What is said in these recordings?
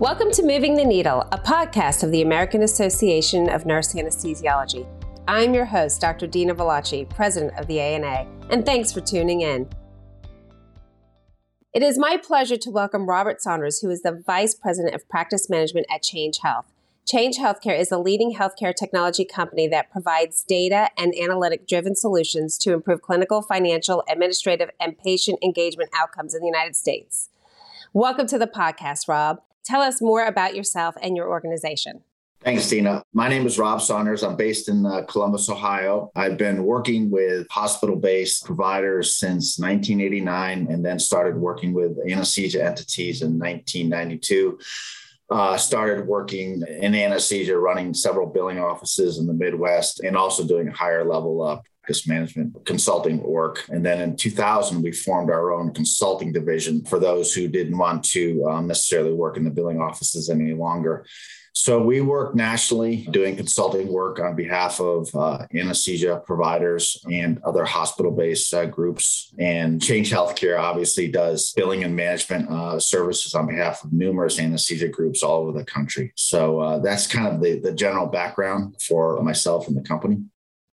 Welcome to Moving the Needle, a podcast of the American Association of Nurse Anesthesiology. I'm your host, Dr. Dina Velocci, president of the ANA, and thanks for tuning in. It is my pleasure to welcome Robert Saunders, who is the Vice President of Practice Management at Change Health. Change Healthcare is a leading healthcare technology company that provides data and analytic driven solutions to improve clinical, financial, administrative, and patient engagement outcomes in the United States. Welcome to the podcast, Rob. Tell us more about yourself and your organization. Thanks, Dina. My name is Rob Saunders. I'm based in uh, Columbus, Ohio. I've been working with hospital based providers since 1989 and then started working with anesthesia entities in 1992 uh, started working in anesthesia, running several billing offices in the Midwest, and also doing higher level uh, practice management consulting work. And then in 2000, we formed our own consulting division for those who didn't want to um, necessarily work in the billing offices any longer. So we work nationally doing consulting work on behalf of uh, anesthesia providers and other hospital-based uh, groups. And Change Healthcare obviously does billing and management uh, services on behalf of numerous anesthesia groups all over the country. So uh, that's kind of the, the general background for myself and the company.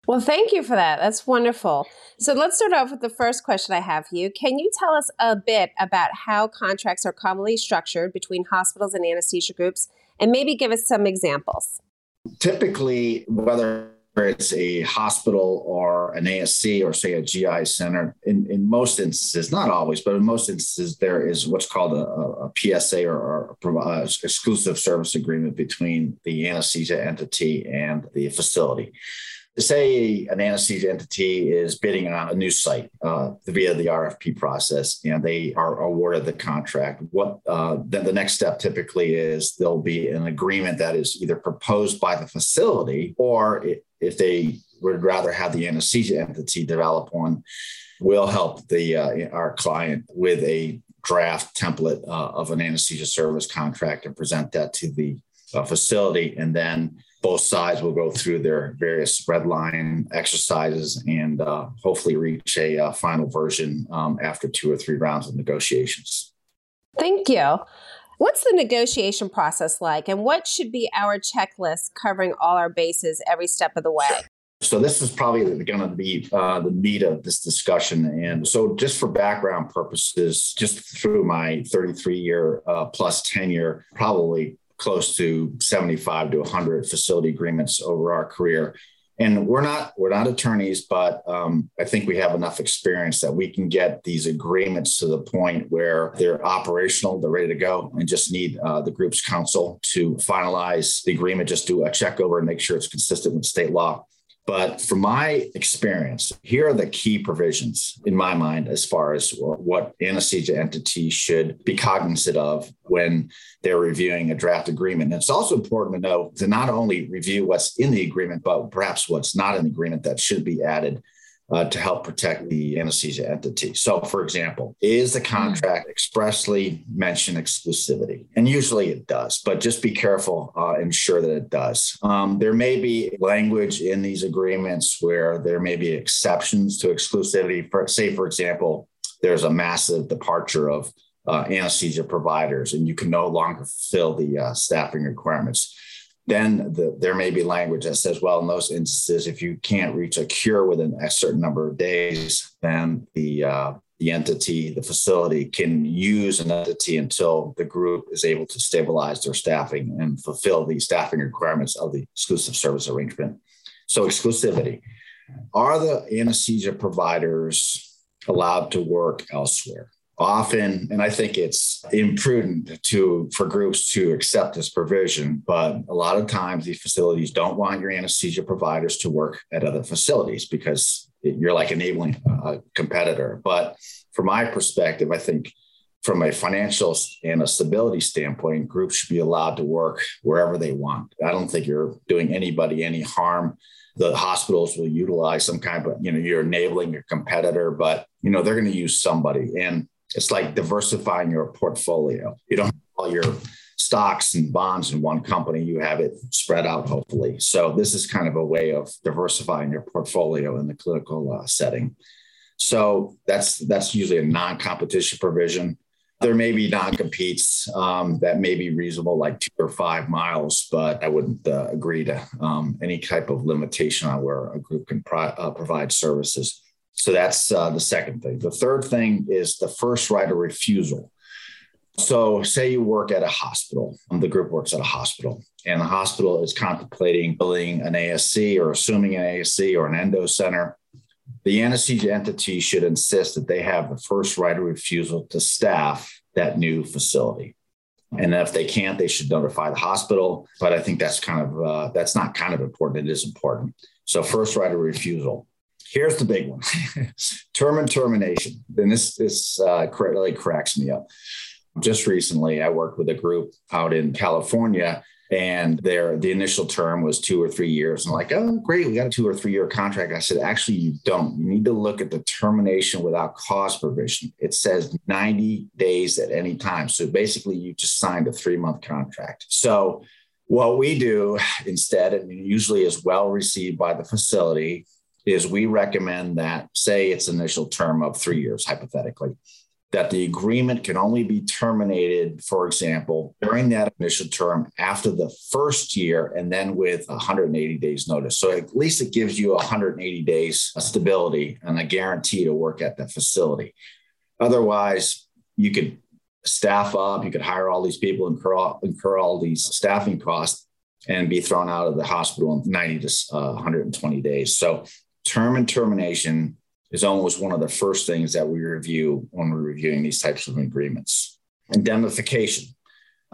Well, thank you for that. That's wonderful. So let's start off with the first question I have for you. Can you tell us a bit about how contracts are commonly structured between hospitals and anesthesia groups and maybe give us some examples. Typically, whether it's a hospital or an ASC or say a GI center, in, in most instances, not always, but in most instances, there is what's called a, a PSA or, or uh, exclusive service agreement between the anesthesia entity and the facility say an anesthesia entity is bidding on a new site uh, via the RFP process and they are awarded the contract, what uh, then the next step typically is there'll be an agreement that is either proposed by the facility or if they would rather have the anesthesia entity develop one, will help the uh, our client with a draft template uh, of an anesthesia service contract and present that to the uh, facility. And then both sides will go through their various red line exercises and uh, hopefully reach a uh, final version um, after two or three rounds of negotiations. Thank you. What's the negotiation process like, and what should be our checklist covering all our bases every step of the way? So this is probably going to be uh, the meat of this discussion. And so, just for background purposes, just through my 33 year uh, plus tenure, probably close to 75 to 100 facility agreements over our career. And we're not we're not attorneys but um, i think we have enough experience that we can get these agreements to the point where they're operational they're ready to go and just need uh, the group's counsel to finalize the agreement just do a check over and make sure it's consistent with state law but from my experience, here are the key provisions in my mind as far as what anesthesia entities should be cognizant of when they're reviewing a draft agreement. And it's also important to know to not only review what's in the agreement, but perhaps what's not in the agreement that should be added uh, to help protect the anesthesia entity. So, for example, is the contract expressly mention exclusivity? And usually it does, but just be careful, uh, ensure that it does. Um, there may be language in these agreements where there may be exceptions to exclusivity. For, say, for example, there's a massive departure of uh, anesthesia providers, and you can no longer fulfill the uh, staffing requirements then the, there may be language that says, well, in those instances, if you can't reach a cure within a certain number of days, then the uh, the entity, the facility can use an entity until the group is able to stabilize their staffing and fulfill the staffing requirements of the exclusive service arrangement. So, exclusivity. Are the anesthesia providers allowed to work elsewhere? Often and i think it's imprudent to for groups to accept this provision but a lot of times these facilities don't want your anesthesia providers to work at other facilities because you're like enabling a competitor. But from my perspective i think from a financial and a stability standpoint groups should be allowed to work wherever they want. I don't think you're doing anybody any harm. The hospitals will utilize some kind of you know you're enabling your competitor but you know they're going to use somebody. And it's like diversifying your portfolio. You don't have all your stocks and bonds in one company, you have it spread out, hopefully. So, this is kind of a way of diversifying your portfolio in the clinical uh, setting. So, that's, that's usually a non competition provision. There may be non-competes um, that may be reasonable, like two or five miles, but I wouldn't uh, agree to um, any type of limitation on where a group can pro- uh, provide services. So that's uh, the second thing. The third thing is the first right of refusal. So, say you work at a hospital, the group works at a hospital, and the hospital is contemplating building an ASC or assuming an ASC or an endo center. The anesthesia entity should insist that they have the first right of refusal to staff that new facility. And if they can't, they should notify the hospital. But I think that's kind of uh, that's not kind of important. It is important. So first right of refusal. Here's the big one: term and termination. And this this uh, really cracks me up. Just recently, I worked with a group out in California and their the initial term was two or three years. And like oh great we got a two or three year contract. I said actually you don't. You need to look at the termination without cause provision. It says 90 days at any time. So basically you just signed a three month contract. So what we do instead and usually is well received by the facility is we recommend that say its initial term of three years hypothetically that the agreement can only be terminated, for example, during that initial term after the first year and then with 180 days notice. So at least it gives you 180 days of stability and a guarantee to work at the facility. Otherwise, you could staff up, you could hire all these people, incur all, incur all these staffing costs, and be thrown out of the hospital in 90 to uh, 120 days. So term and termination is almost one of the first things that we review when we're reviewing these types of agreements. Indemnification.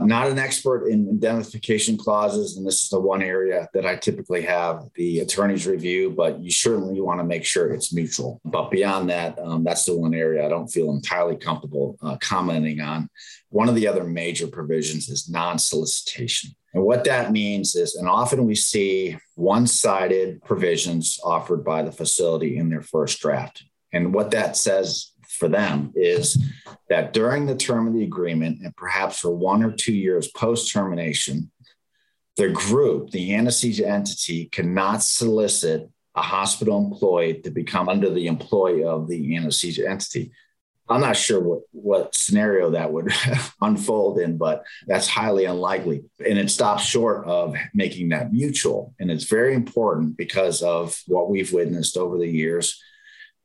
I'm not an expert in indemnification clauses, and this is the one area that I typically have the attorneys review, but you certainly want to make sure it's mutual. But beyond that, um, that's the one area I don't feel entirely comfortable uh, commenting on. One of the other major provisions is non solicitation. And what that means is, and often we see one sided provisions offered by the facility in their first draft. And what that says for them is that during the term of the agreement, and perhaps for one or two years post termination, the group, the anesthesia entity, cannot solicit a hospital employee to become under the employee of the anesthesia entity. I'm not sure what, what scenario that would unfold in, but that's highly unlikely. And it stops short of making that mutual. And it's very important because of what we've witnessed over the years,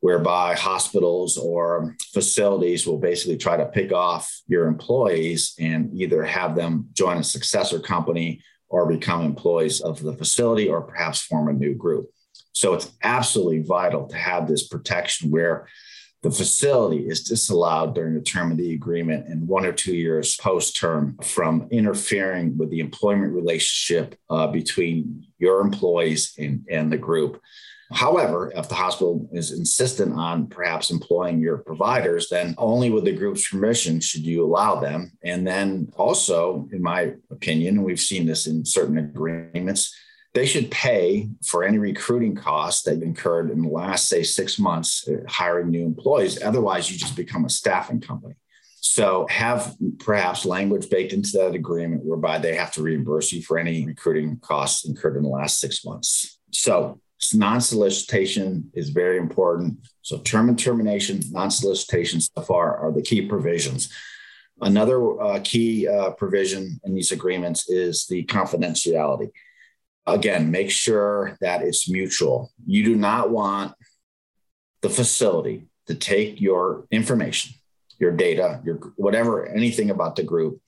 whereby hospitals or facilities will basically try to pick off your employees and either have them join a successor company or become employees of the facility or perhaps form a new group. So it's absolutely vital to have this protection where the facility is disallowed during the term of the agreement and one or two years post term from interfering with the employment relationship uh, between your employees and, and the group. However, if the hospital is insistent on perhaps employing your providers, then only with the group's permission should you allow them. And then also, in my opinion, and we've seen this in certain agreements, they should pay for any recruiting costs they've incurred in the last, say, six months uh, hiring new employees. Otherwise, you just become a staffing company. So have perhaps language baked into that agreement whereby they have to reimburse you for any recruiting costs incurred in the last six months. So non-solicitation is very important. So term and termination, non-solicitation so far are the key provisions. Another uh, key uh, provision in these agreements is the confidentiality again, make sure that it's mutual. You do not want the facility to take your information, your data, your whatever, anything about the group,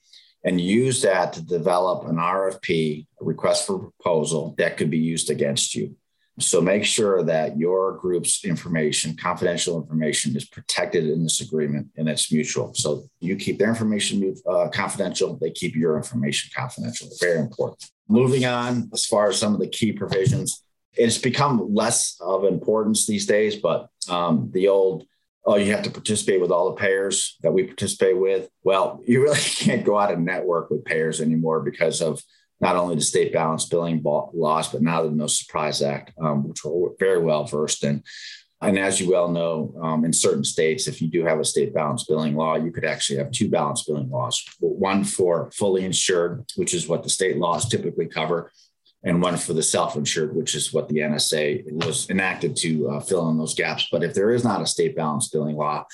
and use that to develop an RFP, a request for proposal that could be used against you. So make sure that your group's information, confidential information, is protected in this agreement and it's mutual. So you keep their information uh, confidential, they keep your information confidential. Very important. Moving on, as far as some of the key provisions, it's become less of importance these days, but um, the old oh, you have to participate with all the payers that we participate with. Well, you really can't go out and network with payers anymore because of not only the state balance billing laws, but now the No Surprise Act, um, which we're very well versed in. And as you well know, um, in certain states, if you do have a state balance billing law, you could actually have two balance billing laws one for fully insured, which is what the state laws typically cover, and one for the self insured, which is what the NSA was enacted to uh, fill in those gaps. But if there is not a state balance billing law,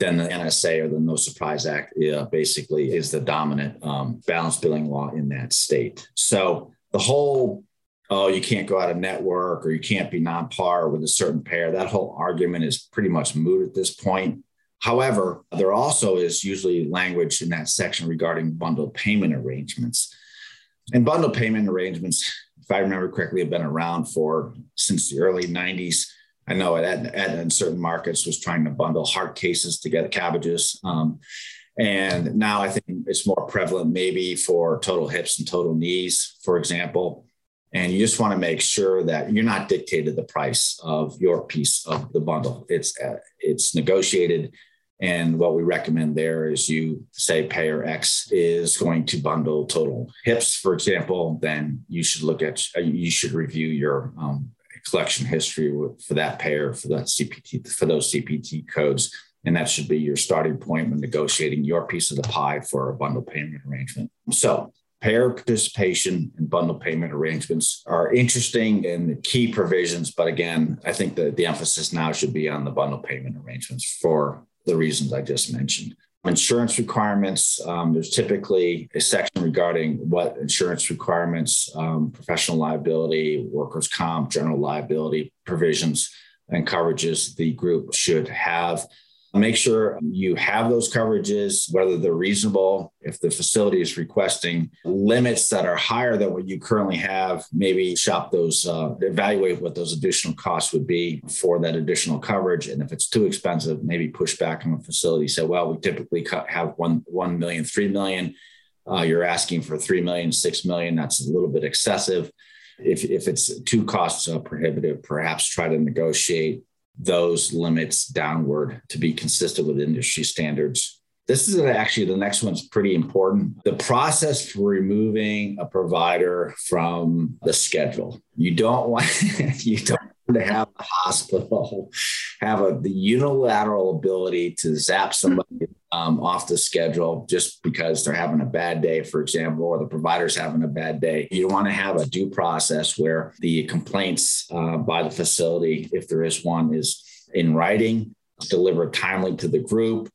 then the NSA or the No Surprise Act uh, basically is the dominant um, balance billing law in that state. So the whole oh, you can't go out of network or you can't be non par with a certain payer. That whole argument is pretty much moot at this point. However, there also is usually language in that section regarding bundled payment arrangements. And bundled payment arrangements, if I remember correctly, have been around for since the early 90s. I know at, in certain markets was trying to bundle heart cases together, CABGs. Um, and now I think it's more prevalent maybe for total hips and total knees, for example. And you just want to make sure that you're not dictated the price of your piece of the bundle. It's uh, it's negotiated, and what we recommend there is you say payer X is going to bundle total hips, for example. Then you should look at uh, you should review your um, collection history for that payer for that CPT for those CPT codes. And that should be your starting point when negotiating your piece of the pie for a bundle payment arrangement. So payer participation and bundle payment arrangements are interesting and key provisions. But again, I think that the emphasis now should be on the bundle payment arrangements for the reasons I just mentioned. Insurance requirements, um, there's typically a section regarding what insurance requirements, um, professional liability, workers' comp, general liability provisions and coverages the group should have. Make sure you have those coverages, whether they're reasonable. If the facility is requesting limits that are higher than what you currently have, maybe shop those, uh, evaluate what those additional costs would be for that additional coverage. And if it's too expensive, maybe push back on the facility. Say, well, we typically have one, 1 million, 3 million. Uh, you're asking for 3 million, 6 million. That's a little bit excessive. If, if it's too cost prohibitive, perhaps try to negotiate those limits downward to be consistent with industry standards. This is actually the next one's pretty important. The process for removing a provider from the schedule. You don't want you don't want to have the hospital have a, the unilateral ability to zap somebody um, off the schedule just because they're having a bad day, for example, or the provider's having a bad day. You want to have a due process where the complaints uh, by the facility, if there is one, is in writing, delivered timely to the group.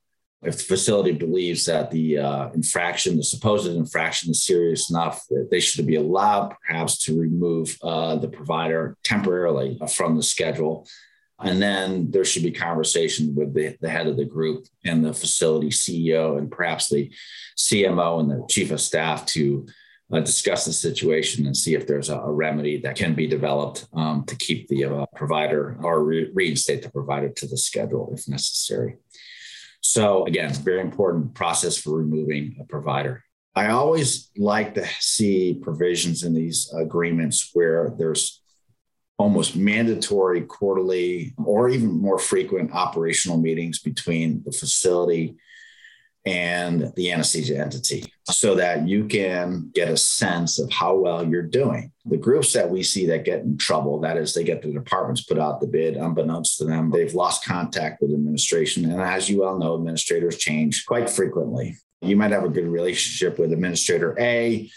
If the facility believes that the uh, infraction, the supposed infraction, is serious enough, that they should be allowed perhaps to remove uh, the provider temporarily from the schedule and then there should be conversation with the, the head of the group and the facility CEO and perhaps the CMO and the chief of staff to uh, discuss the situation and see if there's a, a remedy that can be developed um, to keep the uh, provider or re- reinstate the provider to the schedule if necessary. So, again, very important process for removing a provider. I always like to see provisions in these agreements where there's almost mandatory quarterly or even more frequent operational meetings between the facility and the anesthesia entity so that you can get a sense of how well you're doing. The groups that we see that get in trouble, that is, they get the departments put out the bid, unbeknownst to them, they've lost contact with administration. And as you well know, administrators change quite frequently. You might have a good relationship with administrator A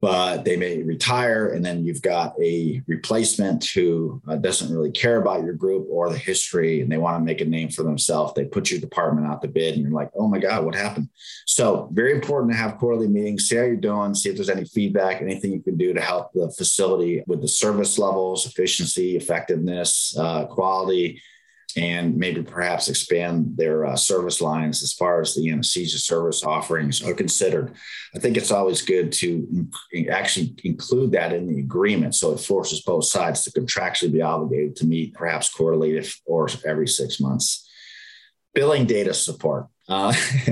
but they may retire and then you've got a replacement who uh, doesn't really care about your group or the history and they want to make a name for themselves. They put your department out to bid and you're like oh my god what happened? So very important to have quarterly meetings see how you're doing see if there's any feedback anything you can do to help the facility with the service levels efficiency effectiveness uh, quality and maybe perhaps expand their uh, service lines as far as the anesthesia service offerings are considered. I think it's always good to actually include that in the agreement so it forces both sides to contractually be obligated to meet perhaps quarterly if, or every six months. Billing data support. Uh,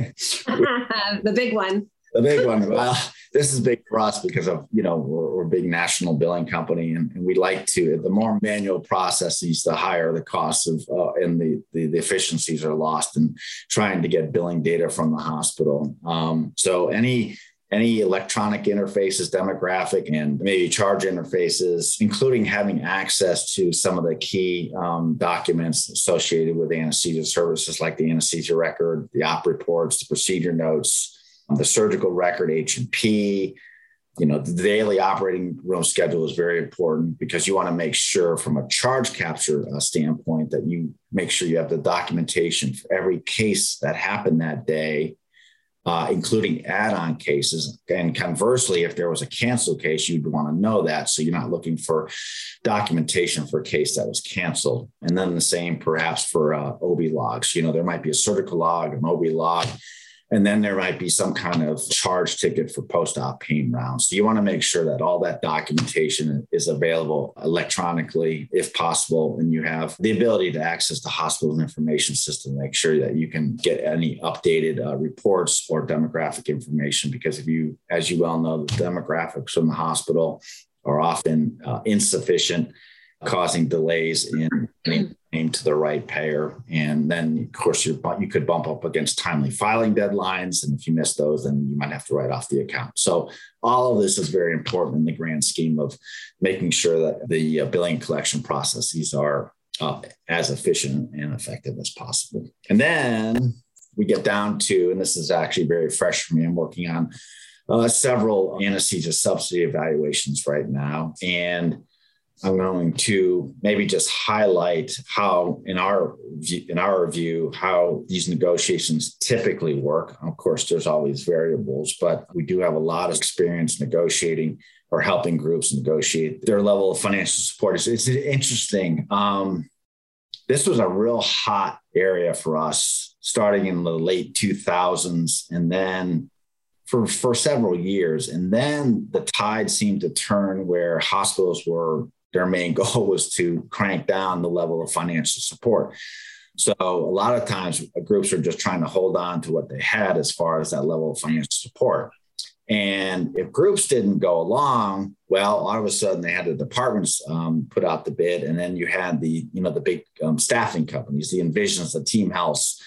the big one. The big one. Well, this is big for us because of you know we're, we're a big national billing company and, and, we like to the more manual processes the higher the costs of uh, and the, the, the efficiencies are lost in trying to get billing data from the hospital. Um, so any any electronic interfaces, demographic, and maybe charge interfaces, including having access to some of the key um, documents associated with anesthesia services, like the anesthesia record, the op reports, the procedure notes, the surgical record H and P, you know, the daily operating room schedule is very important because you want to make sure, from a charge capture uh, standpoint, that you make sure you have the documentation for every case that happened that day uh, including add-on cases. And conversely, if there was a canceled case, you'd want to know that, so you're not looking for documentation for a case that was canceled. And then the same, perhaps for uh, OB logs. You know, there might be a surgical log, an OB log, and then there might be some kind of charge ticket for post op pain rounds. So you want to make sure that all that documentation is available electronically if possible. And you have the ability to access the hospital's information system, make sure that you can get any updated uh, reports or demographic information. Because if you, as you well know, the demographics from the hospital are often uh, insufficient causing delays in getting to the right payer. And then, of course, you you could bump up against timely filing deadlines. And if you miss those, then you might have to write off the account. So, all of this is very important in the grand scheme of making sure that the uh, billing collection processes are uh, as efficient and effective as possible. And then we get down to, and this is actually very fresh for me, I'm working on uh, several anesthesia subsidy evaluations right now. And I'm going to maybe just highlight how, in our view, in our view, how these negotiations typically work. Of course, there's always variables, but we do have a lot of experience negotiating or helping groups negotiate their level of financial support. It's, it's interesting. Um, this was a real hot area for us starting in the late 2000s and then for, for several years. And then the tide seemed to turn where hospitals were their main goal was to crank down the level of financial support. So a lot of times groups are just trying to hold on to what they had as far as that level of financial support. And if groups didn't go along, well, all of a sudden they had the departments um, put out the bid, and then you had the you know the big um, staffing companies, the Envisions, the TeamHealths,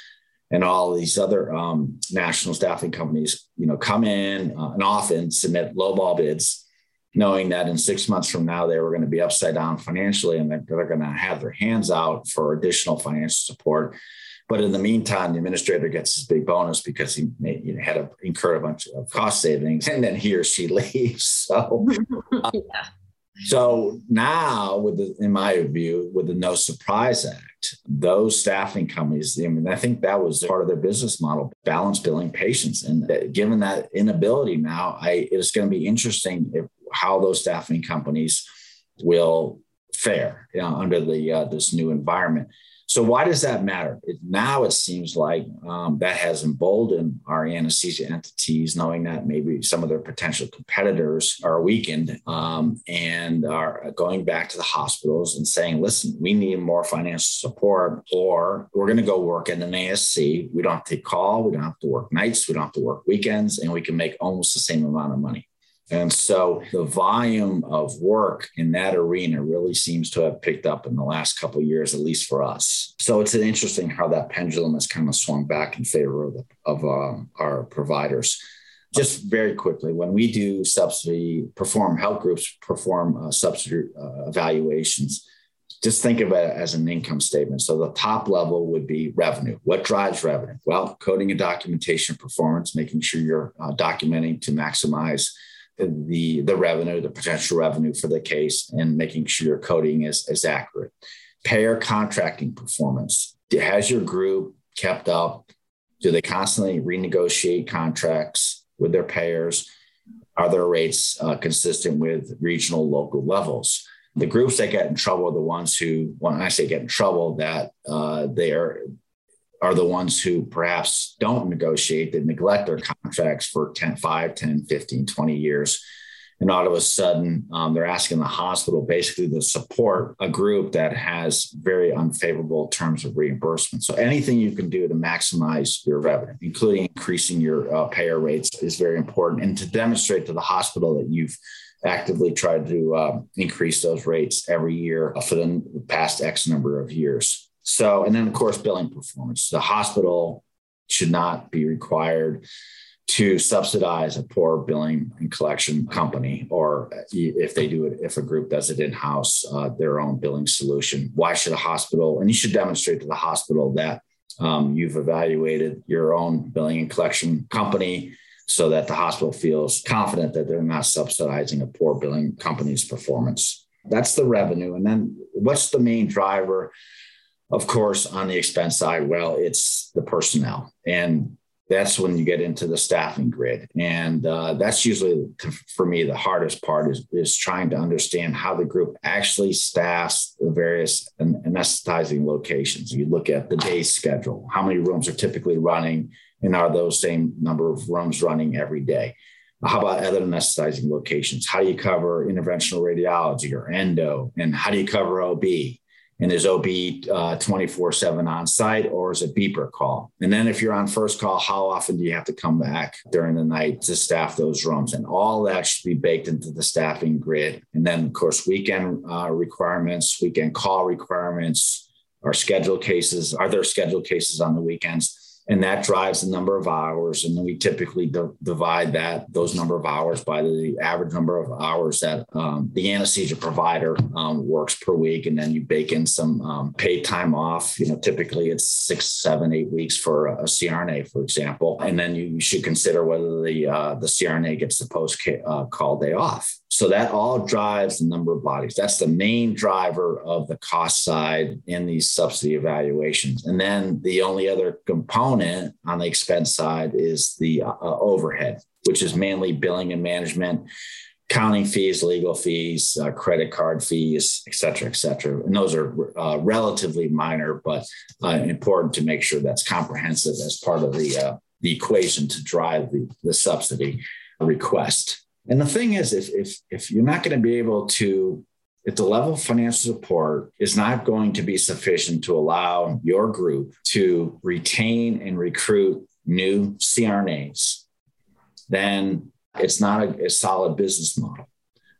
and all these other um, national staffing companies, you know, come in uh, and often submit lowball bids knowing that in six months from now they were going to be upside down financially and they're, they're going to have their hands out for additional financial support. But in the meantime, the administrator gets his big bonus because he made, you know, had to incur a bunch of cost savings, and then he or she leaves. So, um, yeah. so now, with the, in my view, with the No Surprise Act, those staffing companies, I mean, I think that was part of their business model, balance billing patients. And uh, given that inability now, I, it's going to be interesting if how those staffing companies will fare you know, under the uh, this new environment. So why does that matter? It, now it seems like um, that has emboldened our anesthesia entities, knowing that maybe some of their potential competitors are weakened um, and are going back to the hospitals and saying, "Listen, we need more financial support, or we're going to go work in an ASC. We don't have to call, we don't have to work nights, we don't have to work weekends, and we can make almost the same amount of money." And so the volume of work in that arena really seems to have picked up in the last couple of years, at least for us. So it's interesting how that pendulum has kind of swung back in favor of, of um, our providers. Just very quickly, when we do subsidy, perform health groups perform uh, subsidy uh, evaluations, just think of it as an income statement. So the top level would be revenue. What drives revenue? Well, coding and documentation performance, making sure you're uh, documenting to maximize the the revenue, the potential revenue for the case, and making sure your coding is, is accurate. Payer contracting performance. Has your group kept up? Do they constantly renegotiate contracts with their payers? Are their rates uh, consistent with regional, local levels? The groups that get in trouble are the ones who, when I say get in trouble, that uh, they are are the ones who perhaps don't negotiate, that neglect their contracts for 10, 5, 10, 15, 20 years. And all of a sudden, um, they're asking the hospital basically to support a group that has very unfavorable terms of reimbursement. So, anything you can do to maximize your revenue, including increasing your uh, payer rates, is very important. And to demonstrate to the hospital that you've actively tried to uh, increase those rates every year for the past X number of years. So, and then of course, billing performance. The hospital should not be required to subsidize a poor billing and collection company, or if they do it, if a group does it in house, uh, their own billing solution. Why should a hospital, and you should demonstrate to the hospital that um, you've evaluated your own billing and collection company so that the hospital feels confident that they're not subsidizing a poor billing company's performance. That's the revenue. And then what's the main driver? Of course, on the expense side, well, it's the personnel. And that's when you get into the staffing grid. And uh, that's usually, for me, the hardest part is, is trying to understand how the group actually staffs the various anesthetizing locations. You look at the day schedule, how many rooms are typically running, and are those same number of rooms running every day? How about other anesthetizing locations? How do you cover interventional radiology or endo? And how do you cover OB? And is OB uh, 24 7 on site or is it beeper call? And then if you're on first call, how often do you have to come back during the night to staff those rooms? And all that should be baked into the staffing grid. And then, of course, weekend uh, requirements, weekend call requirements, our schedule cases. Are there scheduled cases on the weekends? And that drives the number of hours and then we typically d- divide that those number of hours by the average number of hours that um, the anesthesia provider um, works per week and then you bake in some um, paid time off you know typically it's six seven eight weeks for a crna for example and then you, should consider whether the uh, the crna gets the post uh, call day off so that all drives the number of bodies. That's the main driver of the cost side in these subsidy evaluations. And then the only other component on the expense side is the uh, overhead, which is mainly billing and management, counting fees, legal fees, uh, credit card fees, et cetera, et cetera. And those are uh, relatively minor, but uh, important to make sure that's comprehensive as part of the, uh, the equation to drive the, the subsidy request. And the thing is, if if if you're not going to be able to, if the level of financial support is not going to be sufficient to allow your group to retain and recruit new CRNAs, then it's not a, a solid business model.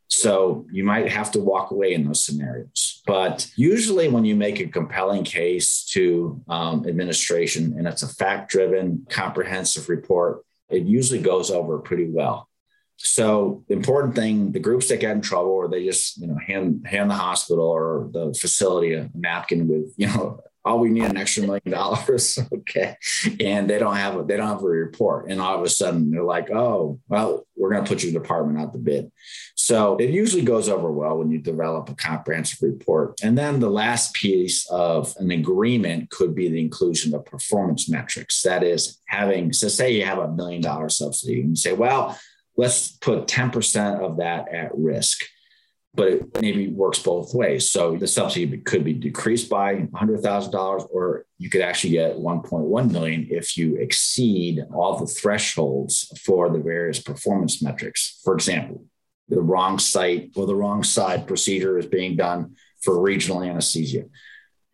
So you might have to walk away in those scenarios. But usually, when you make a compelling case to um, administration and it's a fact driven, comprehensive report, it usually goes over pretty well. So the important thing, the groups that get in trouble or they just, you know, hand hand the hospital or the facility a napkin with, you know, all we need an extra million dollars. okay. And they don't have a, they don't have a report. And all of a sudden they're like, oh, well, we're going to put your department out the bid. So it usually goes over well when you develop a comprehensive report. And then the last piece of an agreement could be the inclusion of performance metrics. That is having, so say you have a million dollar subsidy and you say, well, let's put 10% of that at risk but it maybe works both ways. So the subsidy could be decreased by $100,000, or you could actually get 1.1 million if you exceed all the thresholds for the various performance metrics. For example, the wrong site or the wrong side procedure is being done for regional anesthesia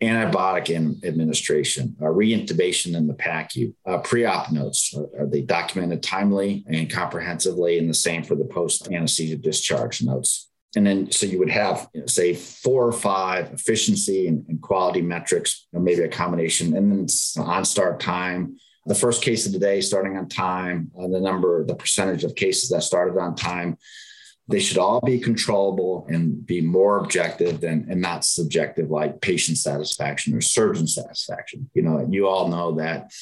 antibiotic in administration, uh, reintubation in the PACU, uh, pre-op notes. Are, are, they documented timely and comprehensively? And the same for the post-anesthesia discharge notes. And then, so you would have, you know, say, four or five efficiency and, and quality metrics, maybe a combination, and then on start time, the first case of the day starting on time, uh, the number, the percentage of cases that started on time, they should all be controllable and be more objective than and not subjective like patient satisfaction or surgeon satisfaction. You know you all know that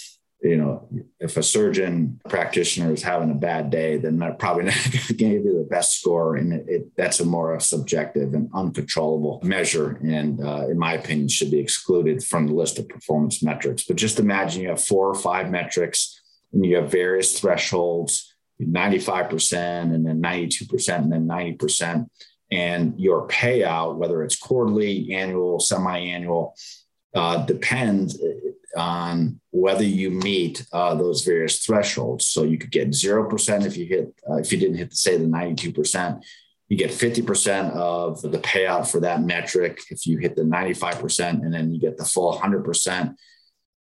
you know if a surgeon practitioner is having a bad day then they're probably not going to give you the best score. And it, it, that's a more subjective and uncontrollable measure. And uh, in my opinion should be excluded from the list of performance metrics. But just imagine you have four or five metrics and you have various thresholds 95% and then 92% and then 90%. And your payout, whether it's quarterly, annual, semi annual, uh, depends on whether you meet uh, those various thresholds. So you could get 0% if you hit, uh, if you didn't hit, say, the 92%. You get 50% of the payout for that metric if you hit the 95%, and then you get the full 100%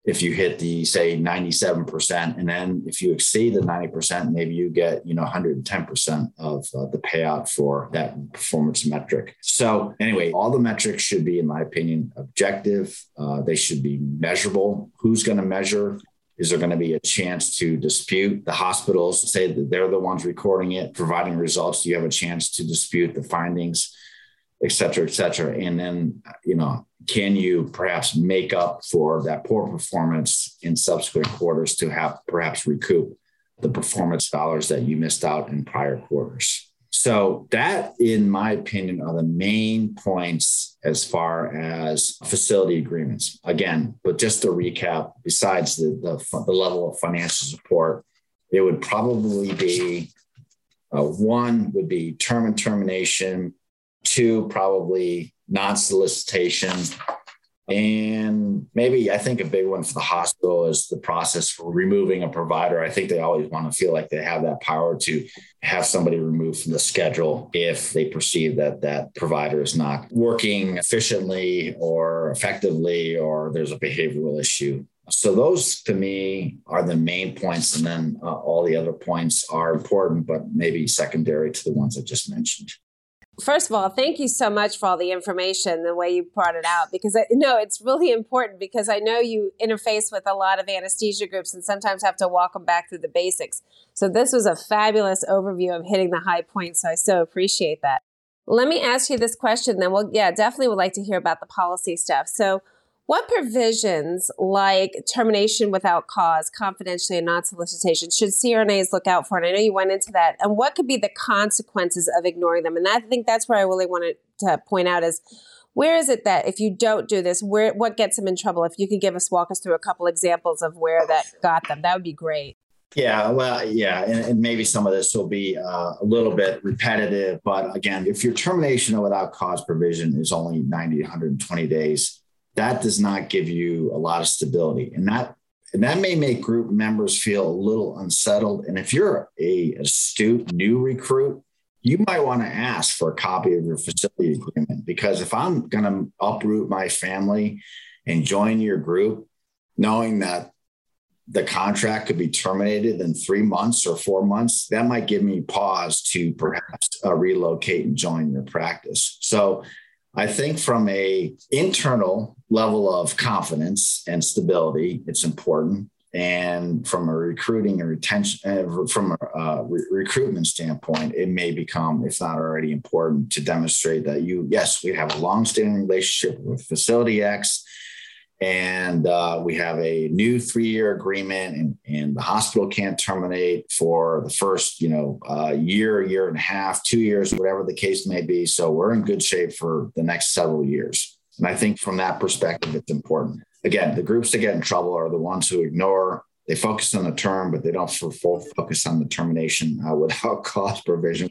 if you hit the say 97% and then if you exceed the 90% maybe you get you know 110% of uh, the payout for that performance metric. So anyway all the metrics should be in my opinion objective. Uh, they should be measurable. Who's going to measure? Is there going to be a chance to dispute the hospitals? Say that they're the ones recording it providing results. Do you have a chance to dispute the findings et cetera, et cetera. And then, you know, can you perhaps make up for that poor performance in subsequent quarters to have perhaps recoup the performance dollars that you missed out in prior quarters. So, that, in my opinion, are the main points as far as facility agreements. Again, but just to recap, besides the, the, the level of financial support, it would probably be uh, one would be term and termination, two, probably non solicitation, and maybe I think a big one for the hospital is the process for removing a provider. I think they always want to feel like they have that power to have somebody removed from the schedule if they perceive that that provider is not working efficiently or effectively or there's a behavioral issue. So those to me are the main points, and then uh, all the other points are important, but maybe secondary to the ones I just mentioned. First of all, thank you so much for all the information, the way you brought it out, because I know it's really important because I know you interface with a lot of anesthesia groups and sometimes have to walk them back through the basics. So this was a fabulous overview of hitting the high points. So I so appreciate that. Let me ask you this question then. Well, yeah, definitely would like to hear about the policy stuff. So what provisions, like termination without cause, confidentially, and non solicitation, should CRNAs look out for? And I know you went into that. And what could be the consequences of ignoring them? And I think that's where I really wanted to point out is where is it that if you don't do this, where what gets them in trouble? If you could give us walk us through a couple examples of where that got them, that would be great. Yeah, well, yeah, and, and maybe some of this will be uh, a little bit repetitive, but again, if your termination without cause provision is only 90 120 days, that does not give you a lot of stability. And that and that may make group members feel a little unsettled. And if you're a astute new recruit, you might want to ask for a copy of your facility agreement because if I'm going to uproot my family and join your group, knowing that the contract could be terminated in three months or four months, that might give me pause to perhaps uh, relocate and join your practice. So I think from a internal level of confidence and stability, it's important. And from a recruiting and retention, uh, from a uh, re- recruitment standpoint, it may become, if not already important, to demonstrate that you, yes, we have a long-standing relationship with Facility X and uh, we have a new three-year agreement and, and the hospital can't terminate for the first you know uh, year year and a half two years whatever the case may be so we're in good shape for the next several years and i think from that perspective it's important again the groups that get in trouble are the ones who ignore they focus on the term, but they don't full focus on the termination uh, without cause provision.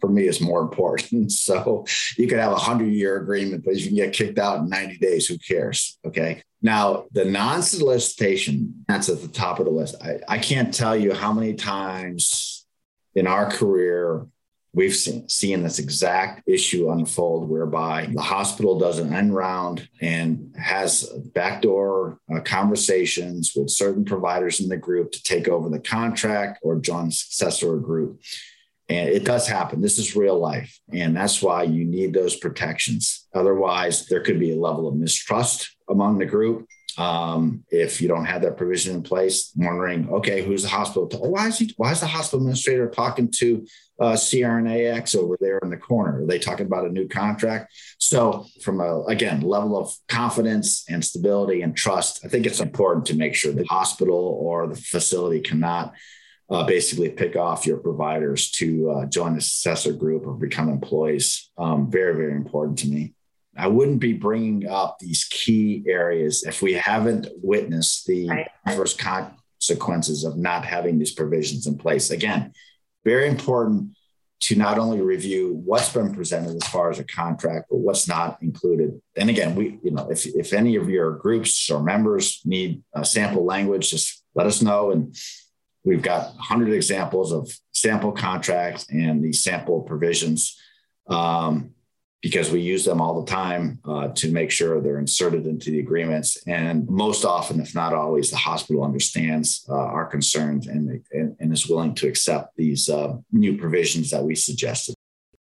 For me, is more important. So you could have a hundred year agreement, but if you can get kicked out in 90 days, who cares? Okay. Now, the non solicitation, that's at the top of the list. I, I can't tell you how many times in our career we've seen, seen this exact issue unfold whereby the hospital does an end round and has backdoor uh, conversations with certain providers in the group to take over the contract or join successor group. And it does happen. This is real life. And that's why you need those protections. Otherwise, there could be a level of mistrust among the group um, if you don't have that provision in place, wondering, okay, who's the hospital? Why is he? Why is the hospital administrator talking to uh, CRNAX over there in the corner? Are they talking about a new contract? So, from a again level of confidence and stability and trust, I think it's important to make sure the hospital or the facility cannot uh, basically pick off your providers to uh, join the successor group or become employees. Um, very, very important to me. I wouldn't be bringing up these key areas if we haven't witnessed the right. first consequences of not having these provisions in place. Again, very important to not only review what's been presented as far as a contract, but what's not included. And again, we, you know, if, if any of your groups or members need a sample language, just let us know. And we've got 100 examples of sample contracts and the sample provisions. Um, because we use them all the time uh, to make sure they're inserted into the agreements. And most often, if not always, the hospital understands uh, our concerns and, and, and, is willing to accept these uh, new provisions that we suggested.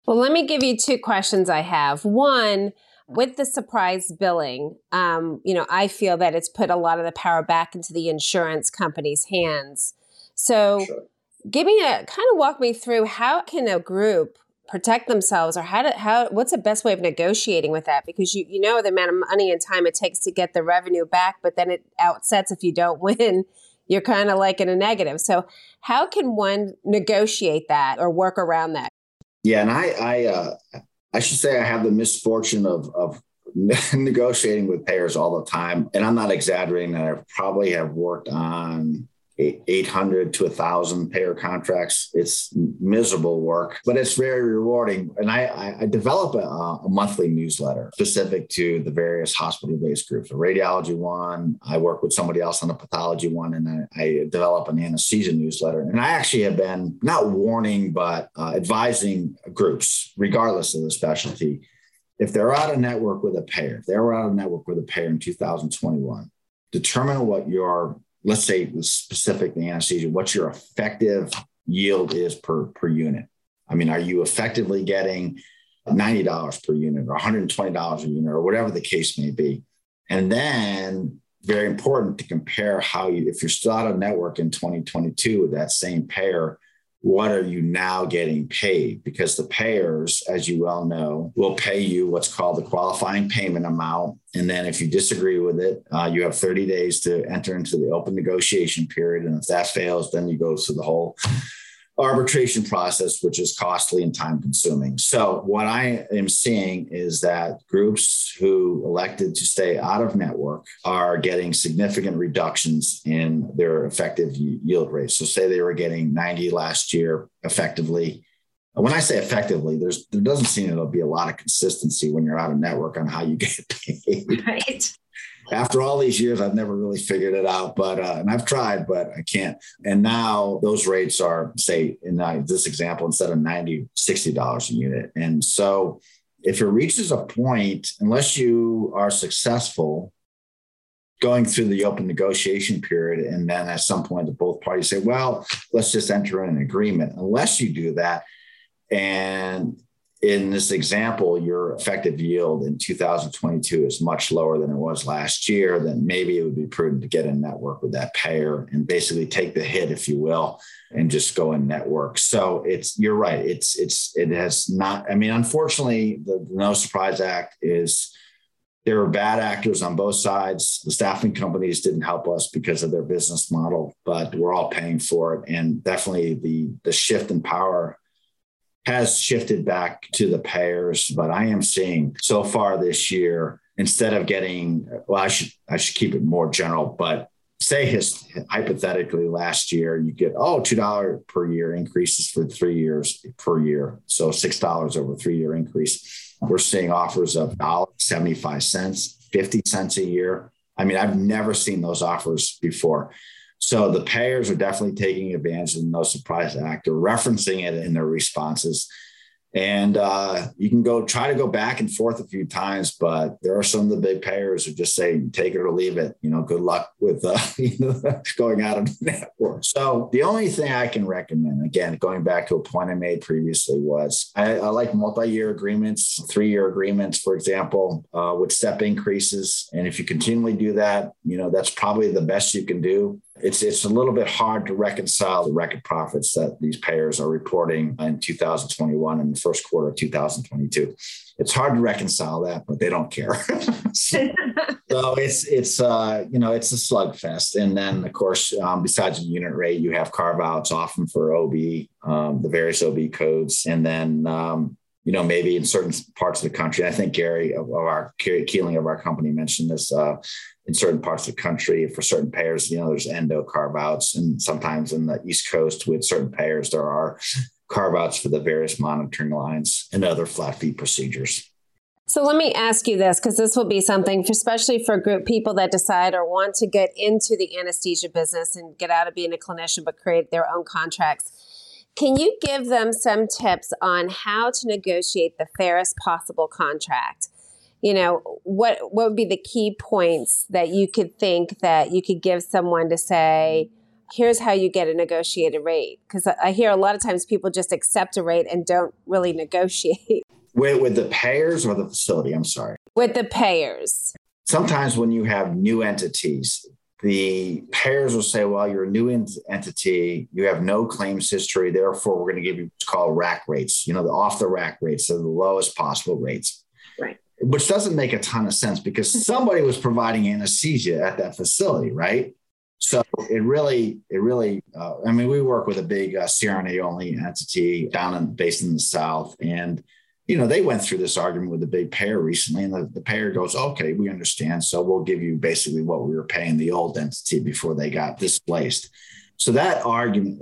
Well, let me give you two questions I have. One, with the surprise billing, um, you know, I feel that it's put a lot of the power back into the insurance company's hands. So, sure. give me a kind of walk me through how can a group protect themselves or how to how what's the best way of negotiating with that because you you know the amount of money and time it takes to get the revenue back but then it outsets if you don't win you're kind of like in a negative. So, how can one negotiate that or work around that? Yeah, and I, I, uh, I should say I have the misfortune of of negotiating with payers all the time, and I'm not exaggerating. That I probably have worked on 800 to 1,000 payer contracts. It's miserable work, but it's very rewarding. And I, I develop a, a, monthly newsletter specific to the various hospital based groups, a radiology one. I work with somebody else on the pathology one, and I, I develop an anesthesia newsletter. And I actually have been not warning, but uh, advising groups, regardless of the specialty. If they're out of network with a payer, if they were out of network with a payer in 2021, determine what your let's say with specific the anesthesia, what your effective yield is per, per unit. I mean, are you effectively getting $90 per unit or $120 a unit or whatever the case may be? And then very important to compare how you, if you're still out of network in 2022 with that same payer, what are you now getting paid? Because the payers, as you well know, will pay you what's called the qualifying payment amount. And then if you disagree with it, uh, you have 30 days to enter into the open negotiation period. And if that fails, then you go through the whole arbitration process, which is costly and time consuming. So, what I am seeing is that groups who elected to stay out of network are getting significant reductions in their effective yield rates. So, say they were getting 90 last year effectively. When I say effectively, there's there doesn't seem to be a lot of consistency when you're out of network on how you get paid. Right after all these years, I've never really figured it out, but uh, and I've tried, but I can't. And now those rates are, say, in this example, instead of 90 $60 a unit. And so if it reaches a point, unless you are successful going through the open negotiation period, and then at some point, the both parties say, well, let's just enter in an agreement. Unless you do that, and in this example, your effective yield in 2022 is much lower than it was last year, then maybe it would be prudent to get in network with that payer and basically take the hit, if you will, and just go in network. So it's you're right. It's it's it has not. I mean, unfortunately, the, the No Surprise Act is there were bad actors on both sides. The staffing companies didn't help us because of their business model, but we're all paying for it. And definitely the the shift in power has shifted back to the payers, but I am seeing so far this year, instead of getting, well, I should, I should keep it more general, but say his, hypothetically last year you get oh two dollar per year increases for three years per year. So six dollars over three year increase. We're seeing offers of dollar 75 cents 50 cents a year. I mean i've never seen those offers before so the payers are definitely taking advantage of the No Surprise Act. They're referencing it in their responses. And uh, you can go try to go back and forth a few times, but there are some of the big payers who just say, take it or leave it. You know, good luck with uh, going out of the network. So the only thing I can recommend, again, going back to a point I made previously, was I, I like multi-year agreements, three-year agreements, for example, uh, with step increases. And if you continually do that, you know, that's probably the best you can do it's it's a little bit hard to reconcile the record profits that these payers are reporting in 2021 and the first quarter of 2022. It's hard to reconcile that, but they don't care. so, so, it's it's uh, you know it's a slugfest. And then of course, um, besides the unit rate, you have carve outs often for OB, um, the various OB codes, and then um, you know, maybe in certain parts of the country. I think Gary of our Keeling of our company mentioned this. Uh, in certain parts of the country for certain payers, you know, there's endo carve outs, and sometimes in the East Coast with certain payers, there are carve outs for the various monitoring lines and other flat fee procedures. So let me ask you this, because this will be something, for, especially for group people that decide or want to get into the anesthesia business and get out of being a clinician, but create their own contracts. Can you give them some tips on how to negotiate the fairest possible contract? You know, what what would be the key points that you could think that you could give someone to say, here's how you get a negotiated rate? Because I hear a lot of times people just accept a rate and don't really negotiate. With, with the payers or the facility? I'm sorry. With the payers. Sometimes when you have new entities, the payers will say, well, you're a new entity, you have no claims history, therefore we're going to give you what's called rack rates, you know, the off the rack rates, so the lowest possible rates. Right. Which doesn't make a ton of sense because somebody was providing anesthesia at that facility, right? So it really, it really, uh, I mean, we work with a big uh, CRNA only entity down in, based in the South. And, you know, they went through this argument with the big payer recently, and the, the payer goes, okay, we understand. So we'll give you basically what we were paying the old entity before they got displaced. So that argument,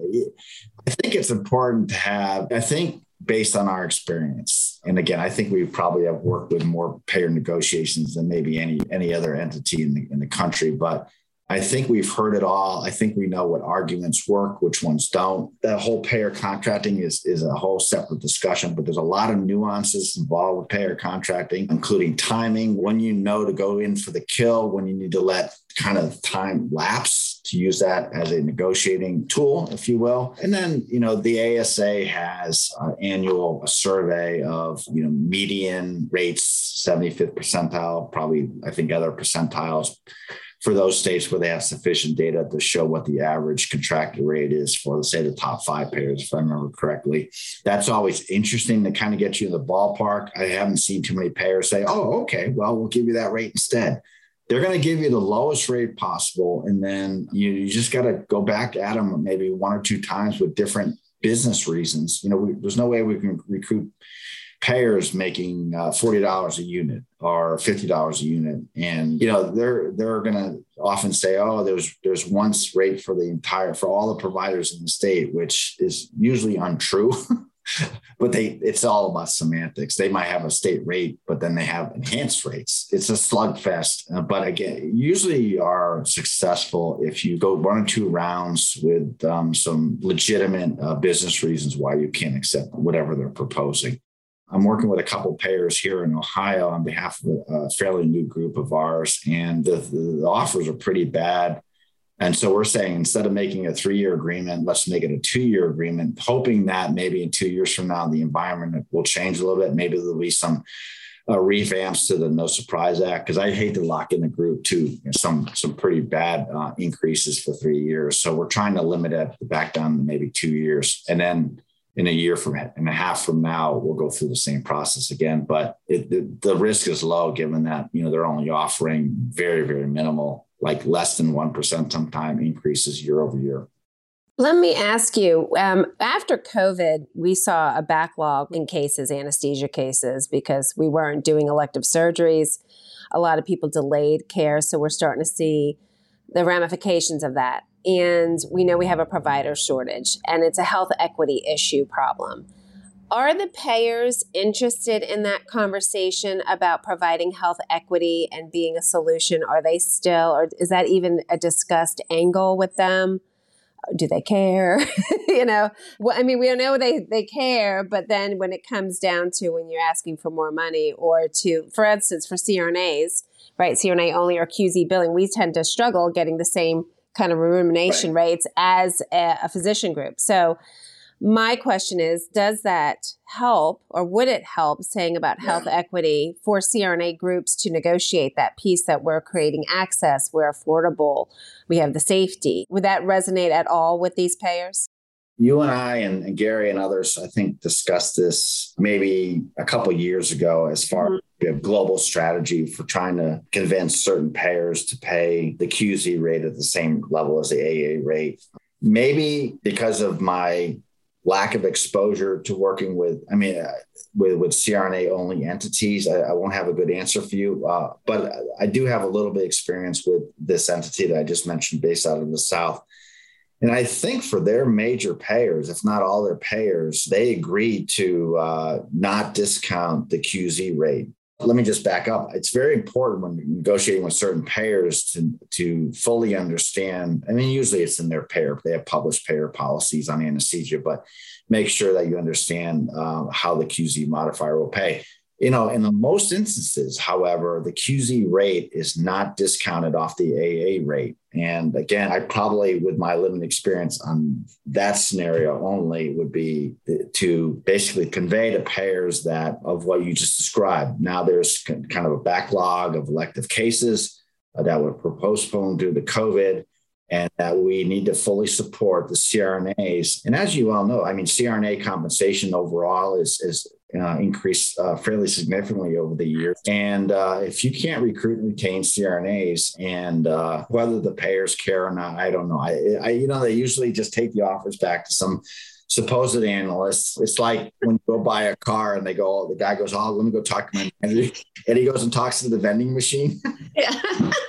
I think it's important to have, I think based on our experience, and again, I think we probably have worked with more payer negotiations than maybe any any other entity in the in the country. But I think we've heard it all. I think we know what arguments work, which ones don't. That whole payer contracting is, is a whole separate discussion, but there's a lot of nuances involved with payer contracting, including timing, when you know to go in for the kill, when you need to let kind of time lapse to use that as a negotiating tool, if you will. And then, you know, the ASA has an annual survey of, you know, median rates, 75th percentile, probably, I think other percentiles for those states where they have sufficient data to show what the average contracted rate is for, let's say, the top five payers, if I remember correctly. That's always interesting to kind of get you in the ballpark. I haven't seen too many payers say, oh, okay, well, we'll give you that rate instead. They're going to give you the lowest rate possible. And then you, you just got to go back at them maybe one or two times with different business reasons. You know, we, there's no way we can recruit payers making uh, $40 a unit or $50 a unit. And you know they're they're going to often say oh there's there's one rate for the entire for all the providers in the state which is usually untrue. But they it's all about semantics. They might have a state rate but then they have enhanced rates. It's a slugfest. Uh, but again usually you are successful if you go one or two rounds with um, some legitimate uh, business reasons why you can't accept whatever they're proposing I'm working with a couple payers here in Ohio on behalf of a fairly new group of ours, and the, the offers are pretty bad. And so we're saying instead of making a three year agreement, let's make it a two year agreement, hoping that maybe in two years from now, the environment will change a little bit. Maybe there'll be some uh, revamps to the No Surprise Act because I hate to lock in the group to you know, some some pretty bad uh, increases for three years. So we're trying to limit it back down to maybe two years, and then in a year from and a half from now, we'll go through the same process again. But it, the, the risk is low given that you know they're only offering very very minimal, like less than one percent sometime increases year over year. Let me ask you um, after COVID, we saw a backlog in cases, anesthesia cases, because we weren't doing elective surgeries. A lot of people delayed care. So we're starting to see the ramifications of that and we know we have a provider shortage and it's a health equity issue problem. Are the payers interested in that conversation about providing health equity and being a solution? Are they still, or is that even a discussed angle with them? Do they care? you know, well, I mean, we know they, they care, but then when it comes down to when you're asking for more money or to, for instance, for CRNAs, right, CRNA only or QZ billing, we tend to struggle getting the same kind of remuneration right. rates as a, a physician group. So my question is does that help or would it help saying about health equity for CRNA groups to negotiate that piece that we're creating access we're affordable we have the safety would that resonate at all with these payers you and I and, and Gary and others I think discussed this maybe a couple years ago as far mm-hmm we have global strategy for trying to convince certain payers to pay the QZ rate at the same level as the AA rate. Maybe because of my lack of exposure to working with, I mean, uh, with, with CRNA only entities, I, I, won't have a good answer for you. Uh, but I do have a little bit of experience with this entity that I just mentioned based out of the South. And I think for their major payers, if not all their payers, they agreed to uh, not discount the QZ rate let me just back up. It's very important when negotiating with certain payers to, to fully understand. I mean, usually it's in their payer, they have published payer policies on anesthesia, but make sure that you understand uh, how the QZ modifier will pay. You know, in the most instances, however, the QZ rate is not discounted off the AA rate. And again, I probably, with my limited experience on that scenario only, would be to basically convey to payers that of what you just described. Now there's kind of a backlog of elective cases uh, that were postponed due to COVID and that we need to fully support the CRNAs. And as you all know, I mean, CRNA compensation overall is, is uh, increased uh, fairly significantly over the years. And uh, if you can't recruit and retain CRNAs, and uh, whether the payers care or not, I don't know. I, I, you know, they usually just take the offers back to some supposed analysts. It's like when you go buy a car and they go, the guy goes, "Oh, let me go talk to my manager," and he goes and talks to the vending machine. Yeah.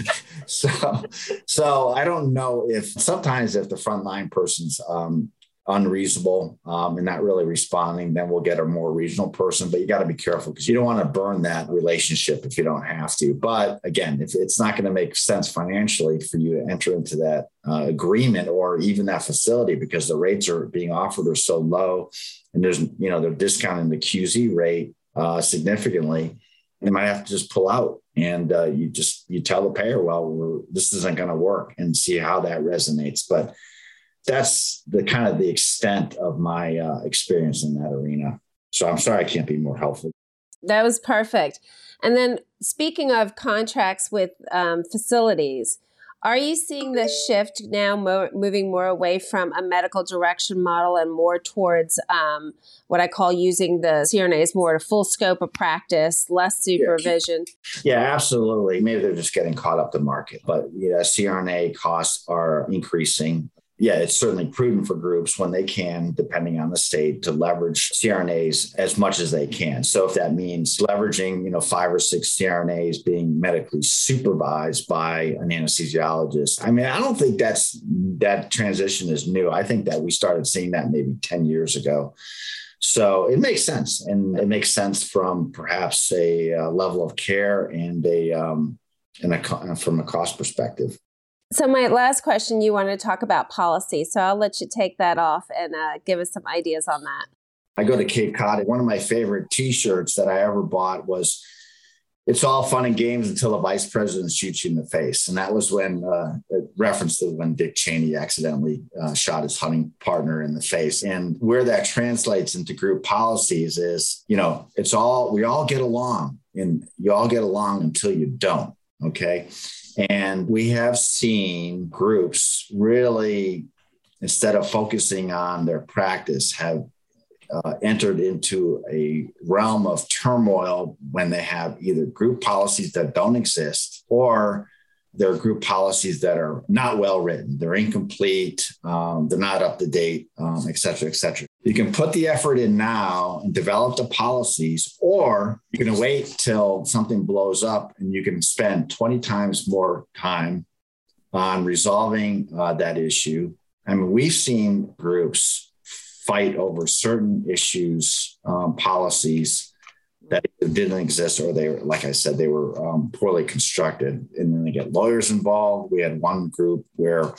so, so I don't know if sometimes if the frontline person's um, unreasonable um, and not really responding, then we'll get a more regional person. But you got to be careful because you don't want to burn that relationship if you don't have to. But again, if it's not going to make sense financially for you to enter into that uh, agreement or even that facility because the rates are being offered are so low, and there's you know they're discounting the QZ rate uh, significantly, they might have to just pull out and uh, you just you tell the payer, well, this isn't going to work, and see how that resonates. But that's the kind of the extent of my uh, experience in that arena. So I'm sorry I can't be more helpful. That was perfect. And then speaking of contracts with um, facilities, are you seeing the shift now mo- moving more away from a medical direction model and more towards um, what I call using the CRNAs more a full scope of practice, less supervision? Yeah. yeah, absolutely. Maybe they're just getting caught up the market, but yeah, CRNA costs are increasing yeah, it's certainly prudent for groups when they can, depending on the state, to leverage CRNAs as much as they can. So if that means leveraging, you know, five or six CRNAs being medically supervised by an anesthesiologist, I mean, I don't think that's that transition is new. I think that we started seeing that maybe 10 years ago. So it makes sense, and it makes sense from perhaps a, a level of care and a um, and a, from a cost perspective. So, my last question you want to talk about policy. So, I'll let you take that off and uh, give us some ideas on that. I go to Cape Cod. One of my favorite t shirts that I ever bought was It's all fun and games until the vice president shoots you in the face. And that was when, uh, reference to when Dick Cheney accidentally uh, shot his hunting partner in the face. And where that translates into group policies is, you know, it's all, we all get along and you all get along until you don't. Okay. And we have seen groups really, instead of focusing on their practice, have uh, entered into a realm of turmoil when they have either group policies that don't exist or there are group policies that are not well written, they're incomplete, um, they're not up to date, um, et cetera, et cetera. You can put the effort in now and develop the policies, or you can wait till something blows up and you can spend 20 times more time on resolving uh, that issue. I mean, we've seen groups fight over certain issues, um, policies that didn't exist, or they, were, like I said, they were um, poorly constructed. And then they get lawyers involved. We had one group where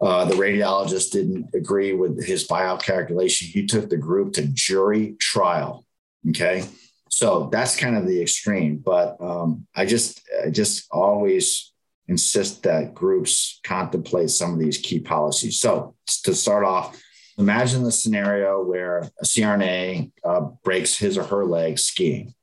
uh, the radiologist didn't agree with his buyout calculation. He took the group to jury trial. Okay. So that's kind of the extreme. But um, I just, I just always insist that groups contemplate some of these key policies. So to start off, Imagine the scenario where a CRNA uh, breaks his or her leg skiing.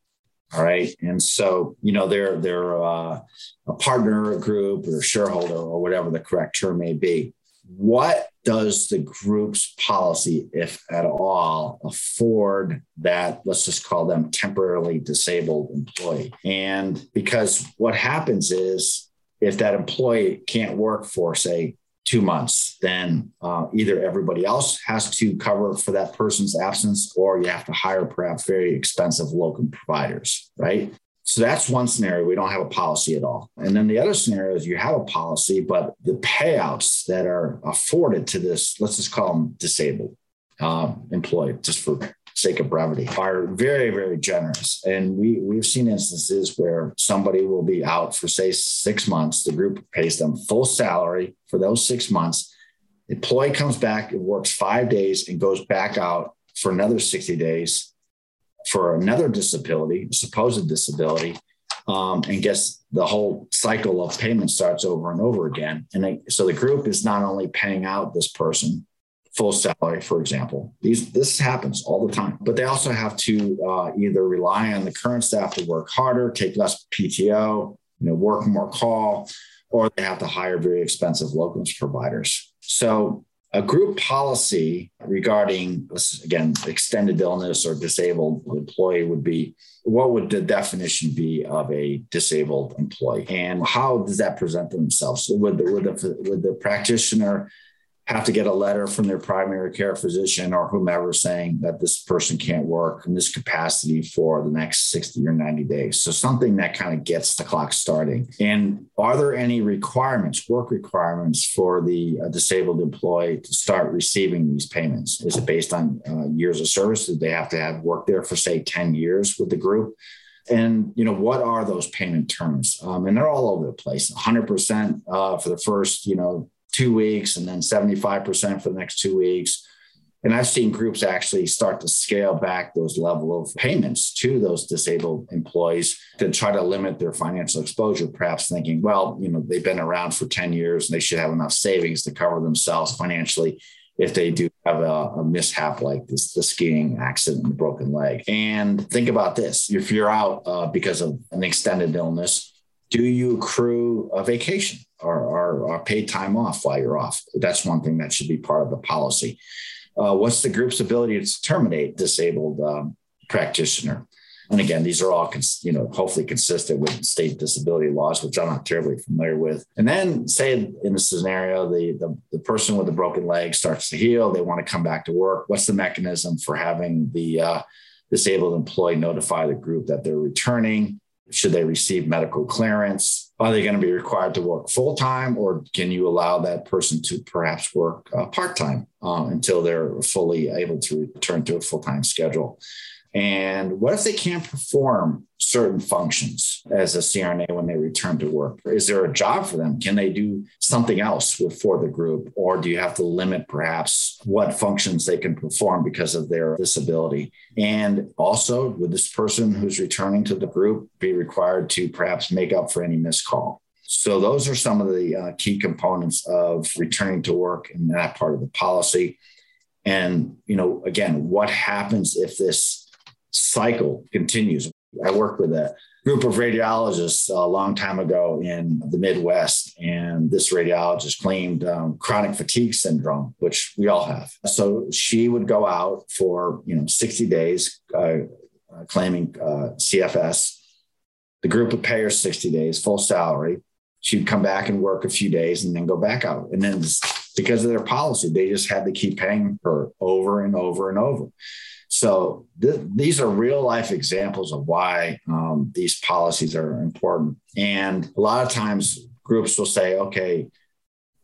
All right. And so, you know, they're, they're uh, a partner, a group, or shareholder, or whatever the correct term may be. What does the group's policy, if at all, afford that, let's just call them temporarily disabled employee? And because what happens is if that employee can't work for, say, two months, then uh, either everybody else has to cover for that person's absence or you have to hire perhaps very expensive local providers, right? So that's one scenario. We don't have a policy at all. And then the other scenario is you have a policy, but the payouts that are afforded to this, let's just call them disabled uh, employee, just for sake of brevity, are very, very generous. And we, we've seen instances where somebody will be out for, say, six months. The group pays them full salary for those six months. The employee comes back, it works five days, and goes back out for another 60 days for another disability, supposed disability, um, and guess the whole cycle of payment starts over and over again. And they, so the group is not only paying out this person, full salary, for example. These this happens all the time, but they also have to uh, either rely on the current staff to work harder, take less PTO, you know, work more call, or they have to hire very expensive locums providers. So a group policy regarding, again, extended illness or disabled employee would be what would the definition be of a disabled employee and how does that present themselves? Would the, would the, would the practitioner have to get a letter from their primary care physician or whomever saying that this person can't work in this capacity for the next 60 or 90 days. So something that kind of gets the clock starting. And are there any requirements, work requirements for the uh, disabled employee to start receiving these payments? Is it based on uh, years of service? Did they have to have worked there for say 10 years with the group? and you know what are those payment terms um, and they're all over the place 100% uh, for the first you know two weeks and then 75% for the next two weeks. And I've seen groups actually start to scale back those level of payments to those disabled employees to try to limit their financial exposure, perhaps thinking, well, you know, they've been around for 10 years and they should have enough savings to cover themselves financially if they do have a, a, mishap like this, the skiing accident and broken leg. And think about this if you're out uh, because of an extended illness, do you accrue a vacation or, or, or, paid time off while you're off? That's one thing that should be part of the policy. Uh, what's the group's ability to terminate disabled um, practitioner? And again, these are all, you know, hopefully consistent with state disability laws, which I'm not terribly familiar with. And then say in the scenario, the, the, the person with the broken leg starts to heal, they want to come back to work. What's the mechanism for having the uh, disabled employee notify the group that they're returning? Should they receive medical clearance? Are they going to be required to work full time, or can you allow that person to perhaps work uh, part time uh, until they're fully able to return to a full time schedule? And what if they can't perform certain functions as a CRNA when they return to work? Is there a job for them? Can they do something else for the group? Or do you have to limit perhaps what functions they can perform because of their disability? And also, would this person who's returning to the group be required to perhaps make up for any missed call? So, those are some of the uh, key components of returning to work in that part of the policy. And, you know, again, what happens if this cycle continues. I worked with a group of radiologists a long time ago in the Midwest, and this radiologist claimed um, chronic fatigue syndrome, which we all have. So she would go out for you know 60 days, uh, uh, claiming uh, CFS. The group would pay her 60 days, full salary. She'd come back and work a few days and then go back out. And then because of their policy, they just had to keep paying her over and over and over. So th- these are real life examples of why um, these policies are important. And a lot of times groups will say, okay,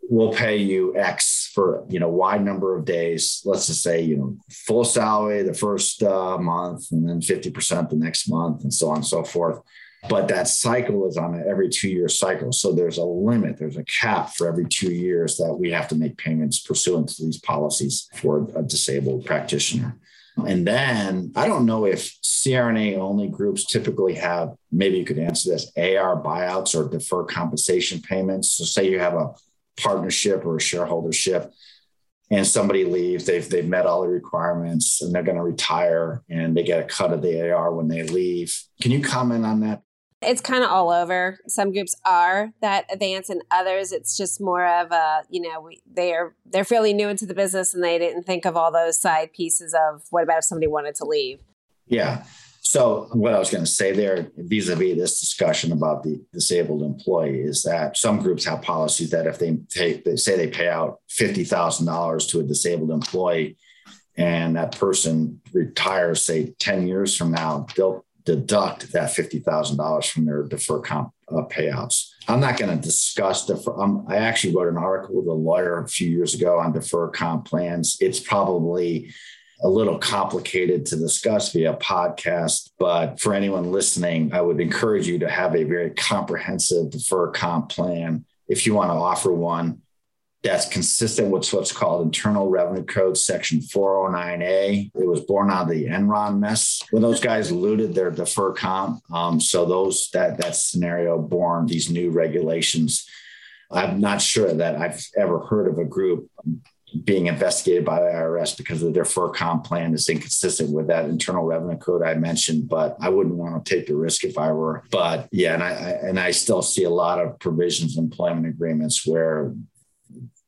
we'll pay you X for, you know, Y number of days. Let's just say, you know, full salary the first uh, month and then 50% the next month and so on and so forth. But that cycle is on an every two year cycle. So there's a limit, there's a cap for every two years that we have to make payments pursuant to these policies for a disabled practitioner. And then I don't know if CRNA only groups typically have, maybe you could answer this, AR buyouts or deferred compensation payments. So, say you have a partnership or a shareholdership and somebody leaves, they've, they've met all the requirements and they're going to retire and they get a cut of the AR when they leave. Can you comment on that? It's kind of all over. Some groups are that advanced, and others it's just more of a you know we, they are they're fairly new into the business and they didn't think of all those side pieces of what about if somebody wanted to leave. Yeah. So what I was going to say there, vis-a-vis this discussion about the disabled employee, is that some groups have policies that if they take, they say they pay out fifty thousand dollars to a disabled employee, and that person retires, say ten years from now, they'll deduct that $50,000 from their deferred comp uh, payouts. I'm not going to discuss defer. Um, I actually wrote an article with a lawyer a few years ago on deferred comp plans. It's probably a little complicated to discuss via podcast, but for anyone listening, I would encourage you to have a very comprehensive deferred comp plan. If you want to offer one, that's consistent with what's called Internal Revenue Code Section 409A. It was born out of the Enron mess when those guys looted their defer comp. Um, so those that that scenario born these new regulations. I'm not sure that I've ever heard of a group being investigated by the IRS because of their defer comp plan is inconsistent with that internal revenue code I mentioned, but I wouldn't want to take the risk if I were. But yeah, and I and I still see a lot of provisions in employment agreements where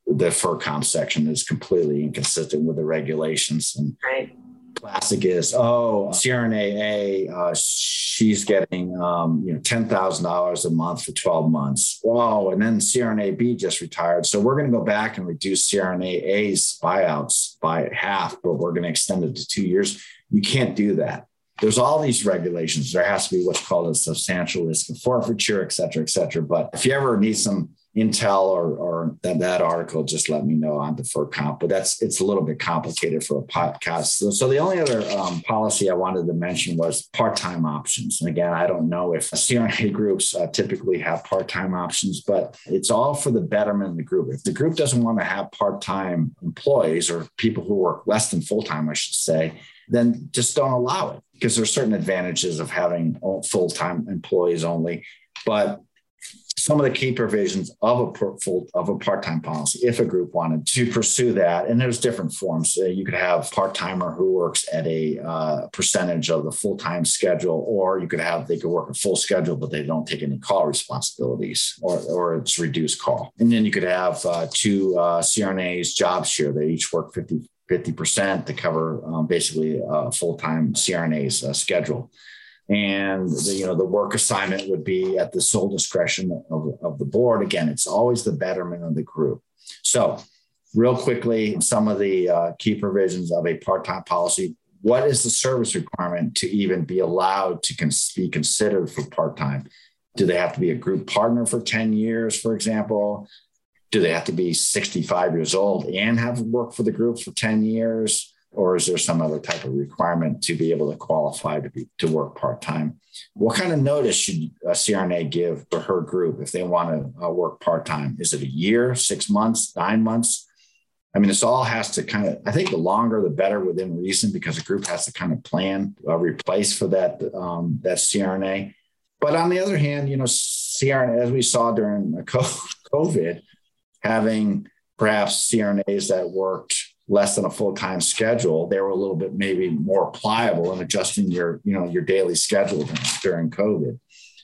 the FERCOMP section is completely inconsistent with the regulations. And right. classic is, oh, CRNAA, uh, she's getting um, you know ten thousand dollars a month for twelve months. Whoa! And then CRNAB just retired, so we're going to go back and reduce CRNAA's buyouts by half, but we're going to extend it to two years. You can't do that. There's all these regulations. There has to be what's called a substantial risk of forfeiture, et cetera, et cetera. But if you ever need some Intel or, or that, that article, just let me know on deferred comp. But that's it's a little bit complicated for a podcast. So, so the only other um, policy I wanted to mention was part-time options. And again, I don't know if CRNA groups uh, typically have part-time options, but it's all for the betterment of the group. If the group doesn't want to have part-time employees or people who work less than full-time, I should say, then just don't allow it because there's certain advantages of having full-time employees only. But some of the key provisions of a of a part-time policy if a group wanted to pursue that. And there's different forms. Uh, you could have part-timer who works at a uh, percentage of the full-time schedule or you could have they could work a full schedule but they don't take any call responsibilities or, or it's reduced call. And then you could have uh, two uh, crnas job share. They each work 50 50% to cover um, basically a full-time crna's uh, schedule and the, you know the work assignment would be at the sole discretion of, of the board. Again it's always the betterment of the group. So real quickly some of the uh, key provisions of a part-time policy. What is the service requirement to even be allowed to cons- be considered for part-time? Do they have to be a group partner for 10 years for example? Do they have to be 65 years old and have worked for the group for 10 years or is there some other type of requirement to be able to qualify to be to work part time? What kind of notice should a CRNA give for her group if they want to uh, work part time? Is it a year, six months, nine months? I mean, this all has to kind of. I think the longer the better within reason because a group has to kind of plan a replace for that um, that CRNA. But on the other hand, you know, CRNA as we saw during COVID, having perhaps CRNAs that worked less than a full-time schedule, they were a little bit maybe more pliable in adjusting your, you know, your daily schedule during COVID.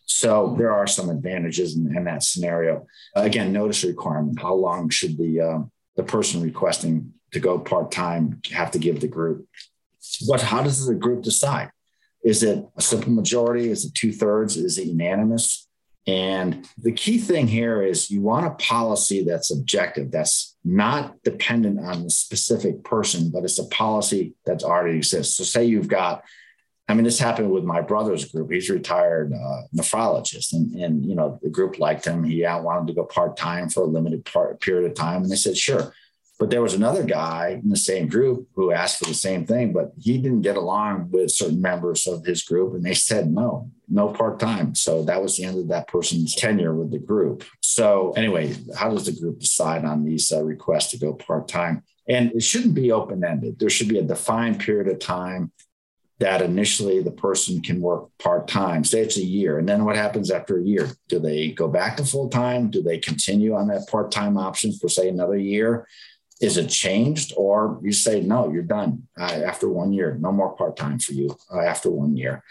So there are some advantages in, in that scenario. Again, notice requirement. How long should the uh, the person requesting to go part time have to give the group? What? How does the group decide? Is it a simple majority? Is it two thirds? Is it unanimous? And the key thing here is you want a policy that's objective, that's not dependent on the specific person, but it's a policy that's already exists. So, say you've got, I mean, this happened with my brother's group. He's retired uh, nephrologist, and, and you know the group liked him. He wanted to go part time for a limited part, period of time, and they said, "Sure." But there was another guy in the same group who asked for the same thing, but he didn't get along with certain members of his group. And they said, no, no part time. So that was the end of that person's tenure with the group. So, anyway, how does the group decide on these uh, requests to go part time? And it shouldn't be open ended. There should be a defined period of time that initially the person can work part time. Say it's a year. And then what happens after a year? Do they go back to full time? Do they continue on that part time option for, say, another year? Is it changed or you say no you're done. Uh, after one year no more part-time for you uh, after one year.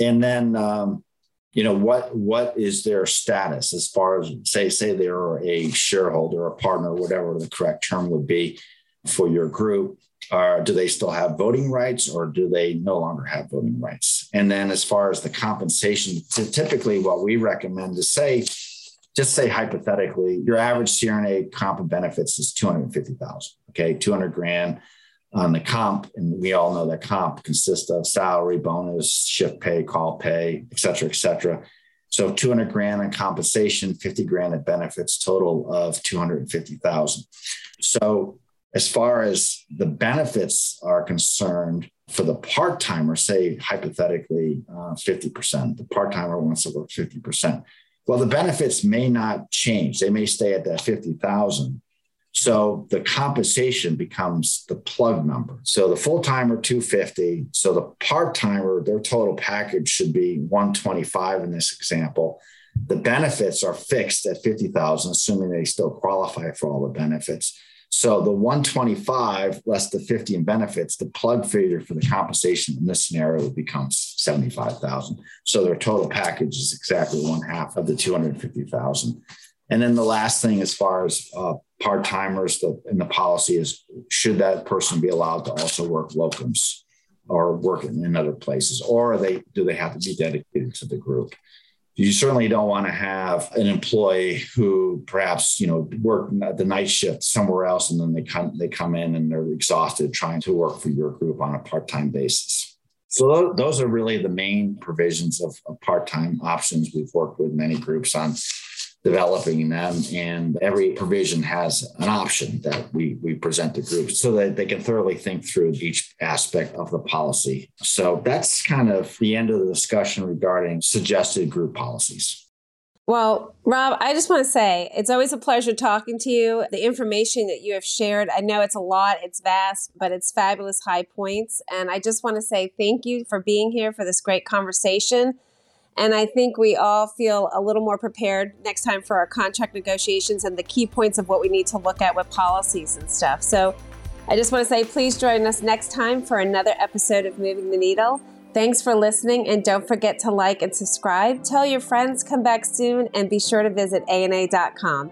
And then um, you know what what is their status as far as say say they're a shareholder a partner whatever the correct term would be for your group or do they still have voting rights or do they no longer have voting rights? And then as far as the compensation typically what we recommend to say just say hypothetically, your average CRNA comp and benefits is 250,000. Okay, 200 grand on the comp. And we all know that comp consists of salary, bonus, shift pay, call pay, et cetera, et cetera. So 200 grand in compensation, 50 grand in benefits, total of 250,000. So as far as the benefits are concerned, for the part timer, say hypothetically uh, 50%, the part timer wants to work 50%. Well, the benefits may not change. They may stay at that 50,000. So the compensation becomes the plug number. So the full timer 250. So the part timer, their total package should be 125 in this example. The benefits are fixed at 50,000, assuming they still qualify for all the benefits. So the 125 less the 50 in benefits, the plug figure for the compensation in this scenario becomes 75,000. So their total package is exactly one half of the 250,000. And then the last thing, as far as uh, part timers. And the policy is should that person be allowed to also work locums or work in other places, or they do they have to be dedicated to the group? You certainly don't want to have an employee who perhaps you know work the night shift somewhere else, and then they come they come in and they're exhausted trying to work for your group on a part time basis. So those are really the main provisions of, of part time options. We've worked with many groups on developing them. And every provision has an option that we, we present to groups so that they can thoroughly think through each aspect of the policy. So that's kind of the end of the discussion regarding suggested group policies. Well, Rob, I just want to say it's always a pleasure talking to you. The information that you have shared, I know it's a lot, it's vast, but it's fabulous high points. And I just want to say thank you for being here for this great conversation. And I think we all feel a little more prepared next time for our contract negotiations and the key points of what we need to look at with policies and stuff. So I just want to say please join us next time for another episode of Moving the Needle. Thanks for listening and don't forget to like and subscribe. Tell your friends, come back soon, and be sure to visit aana.com.